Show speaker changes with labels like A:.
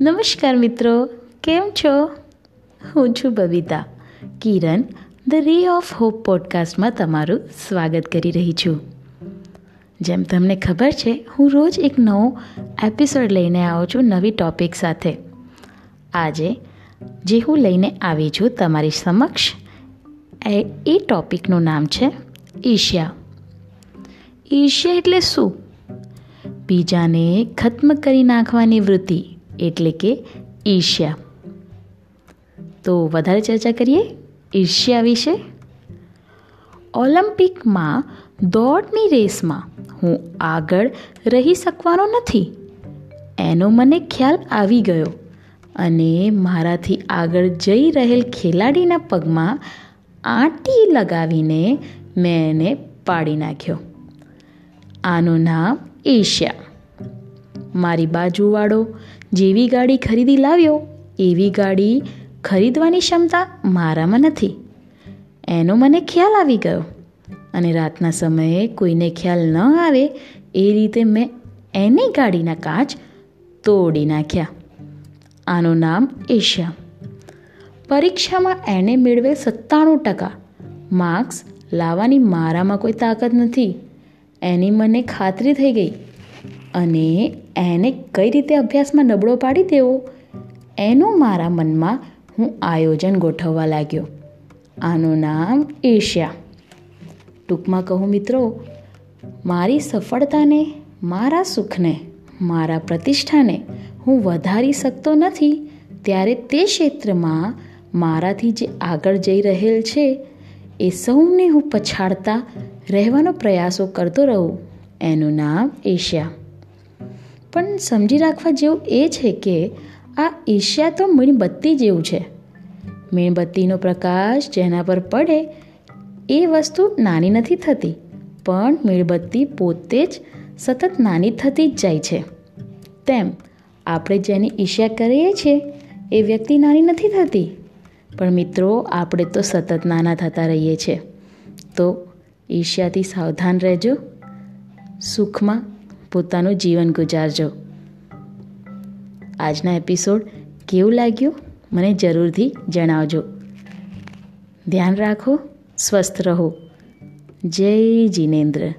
A: નમસ્કાર મિત્રો, કેમ છો? હું છું Babita. Kiran the ray of hope પોડકાસ્ટમાં તમારું સ્વાગત કરી રહી છું. જેમ તમને ખબર છે, હું રોજ એક નવો એપિસોડ લઈને આવું છું નવી ટોપિક સાથે. આજે, જે હું લઈને આવી છું તમારી સમક્ષ, એ એ ટોપિકનું નામ છે, ઈર્ષ્યા. ઈર્ષ્યા એટલે શું? બીજાને ખત્મ કરી નાખવાની વૃત્તિ. એટલે કે ઈર્ષ્યા. તો વધારે ચર્ચા કરીએ ઈર્ષ્યા વિશે. ઓલિમ્પિકમાં દોડની રેસમાં હું આગળ રહી શકવાનો નથી. એનો મને ખ્યાલ આવી ગયો અને મારાથી આગળ જઈ રહેલ ખેલાડીના પગમાં આંટી લગાવીને મેં એને પાડી નાખ્યો. આનું નામ એશિયા મારી બાજુવાળો જેવી ગાડી ખરીદી લાવ્યો, એવી ગાડી ખરીદવાની ક્ષમતા મારામાં નથી. એનો મને ખ્યાલ આવી ગયો અને રાતના સમયે કોઈને ખ્યાલ ન આવે એ રીતે મેં એની ગાડીના કાચ તોડી નાખ્યા. આનું નામ એશિયા. પરીક્ષામાં એણે મેળવેલ સત્તાણું ટકા. માર્ક્સ લાવવાની મારામાં કોઈ તાકાત નથી. એની મને ખાતરી થઈ ગઈ. અને એને કઈ રીતે અભ્યાસમાં નબળો પાડી દેવો? એનું મારા મનમાં હું આયોજન ગોઠવવા લાગ્યો. આનું નામ એશિયા. ટૂંકમાં કહું મિત્રો, મારી સફળતાને, મારા સુખને, મારા પ્રતિષ્ઠાને હું વધારી શકતો નથી, ત્યારે તે ક્ષેત્રમાં મારાથી જે આગળ જઈ રહેલ છે, એ સૌને હું પછાડતા રહેવાનો પ્રયાસો કરતો રહું. એનું નામ એશિયા. પણ સમજી રાખવા જેવું એ છે કે આ ઈર્ષ્યા તો મીણબત્તી જેવું છે. મીણબત્તીનો પ્રકાશ જેના પર પડે એ વસ્તુ નાની નથી થતી, પણ મીણબત્તી પોતે જ સતત નાની થતી જ જાય છે. તેમ આપણે જેની ઈર્ષ્યા કરીએ છીએ એ વ્યક્તિ નાની નથી થતી, પણ મિત્રો આપણે તો સતત નાના થતા રહીએ છીએ. તો ઈર્ષ્યાથી સાવધાન રહેજો. સુખમાં પોતાનું જીવન ગુજારજો. આજના એપિસોડ કેવું લાગ્યું મને જરૂરથી જણાવજો. ધ્યાન રાખો, સ્વસ્થ રહો. જય જિનેન્દ્ર.